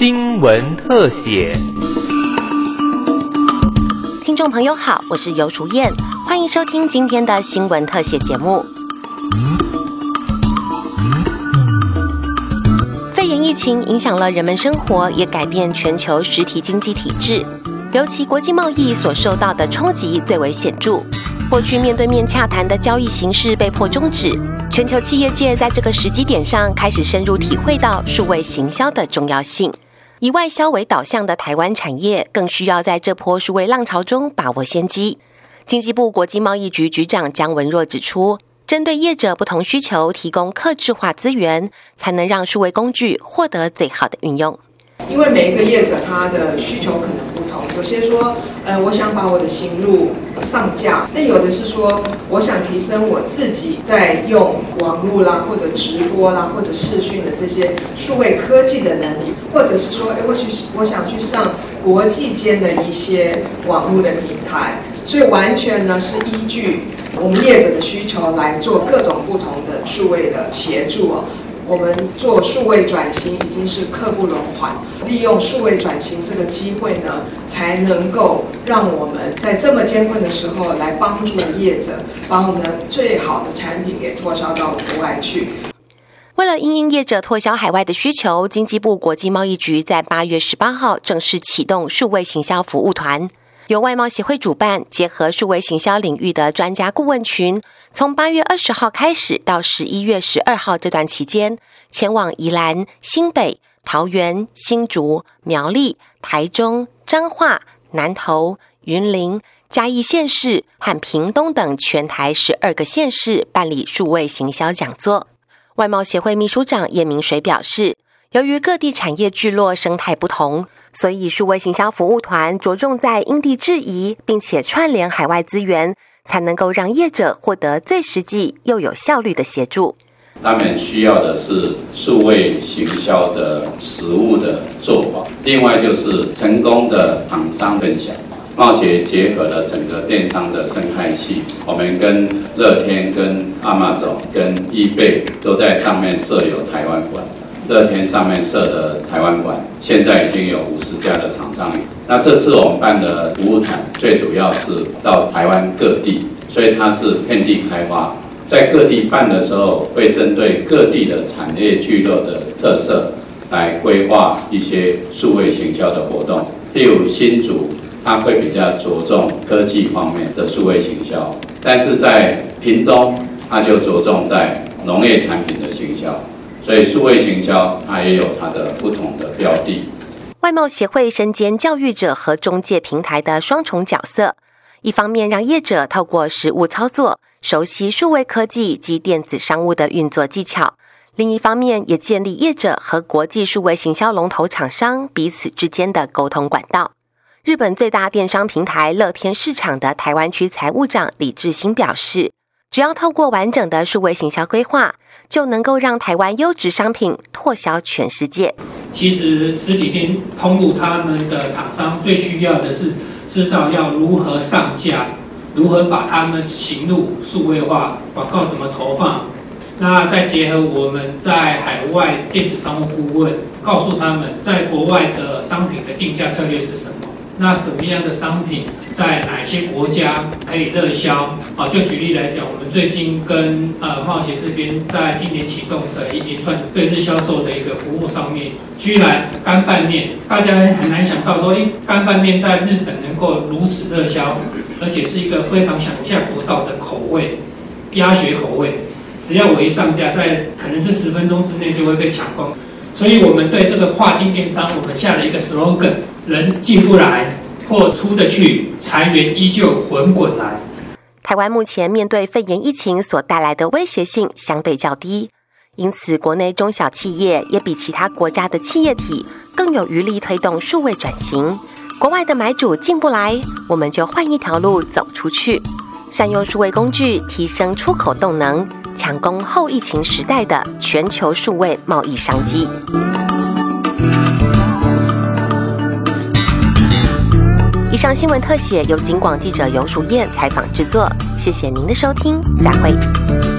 新闻特写。听众朋友好，我是尤楚燕，欢迎收听今天的新闻特写节目。肺炎疫情影响了人们生活，也改变全球实体经济体制，尤其国际贸易所受到的冲击最为显著。过去面对面洽谈的交易形式被迫终止，全球企业界在这个时机点上开始深入体会到数位行销的重要性。以外销为导向的台湾产业，更需要在这波数位浪潮中把握先机。经济部国际贸易局局长姜文若指出，针对业者不同需求，提供客制化资源，才能让数位工具获得最好的运用。因为每一个业者他的需求可能不同，有些说，呃，我想把我的行路上架；那有的是说，我想提升我自己在用网络啦，或者直播啦，或者视讯的这些数位科技的能力，或者是说，哎，我去我想去上国际间的一些网络的平台，所以完全呢是依据我们业者的需求来做各种不同的数位的协助哦。我们做数位转型已经是刻不容缓，利用数位转型这个机会呢，才能够让我们在这么艰困的时候来帮助业者，把我们的最好的产品给脱销到国外去。为了因应业者拓销海外的需求，经济部国际贸易局在八月十八号正式启动数位行销服务团。由外贸协会主办，结合数位行销领域的专家顾问群，从八月二十号开始到十一月十二号这段期间，前往宜兰、新北、桃园、新竹、苗栗、台中、彰化、南投、云林、嘉义县市和屏东等全台十二个县市办理数位行销讲座。外贸协会秘书长叶明水表示，由于各地产业聚落生态不同。所以，数位行销服务团着重在因地制宜，并且串联海外资源，才能够让业者获得最实际又有效率的协助。他们需要的是数位行销的实物的做法，另外就是成功的厂商分享。冒协结合了整个电商的生态系，我们跟乐天、跟阿玛总、跟易贝都在上面设有台湾馆。乐天上面设的台湾馆，现在已经有五十家的厂商。那这次我们办的服务团，最主要是到台湾各地，所以它是遍地开花。在各地办的时候，会针对各地的产业聚落的特色，来规划一些数位行销的活动。例如新竹，它会比较着重科技方面的数位行销；但是在屏东，它就着重在农业产品的行销。所以，数位行销它也有它的不同的标的。外贸协会身兼教育者和中介平台的双重角色，一方面让业者透过实物操作，熟悉数位科技及电子商务的运作技巧；另一方面，也建立业者和国际数位行销龙头厂商彼此之间的沟通管道。日本最大电商平台乐天市场的台湾区财务长李志兴表示。只要透过完整的数位行销规划，就能够让台湾优质商品拓销全世界。其实实体店通路他们的厂商最需要的是知道要如何上架，如何把他们行路数位化，广告怎么投放。那再结合我们在海外电子商务顾问，告诉他们在国外的商品的定价策略是什么。那什么样的商品在哪些国家可以热销？啊，就举例来讲，我们最近跟呃贸协这边在今年启动的一连串对日销售的一个服务上面，居然干拌面，大家很难想到说，哎，干拌面在日本能够如此热销，而且是一个非常想象不到的口味，鸭血口味，只要我一上架，在可能是十分钟之内就会被抢光。所以我们对这个跨境电商，我们下了一个 slogan：人进不来，或出得去，财源依旧滚滚来。台湾目前面对肺炎疫情所带来的威胁性相对较低，因此国内中小企业也比其他国家的企业体更有余力推动数位转型。国外的买主进不来，我们就换一条路走出去，善用数位工具提升出口动能。抢攻后疫情时代的全球数位贸易商机。以上新闻特写由京广记者尤淑燕采访制作，谢谢您的收听，再会。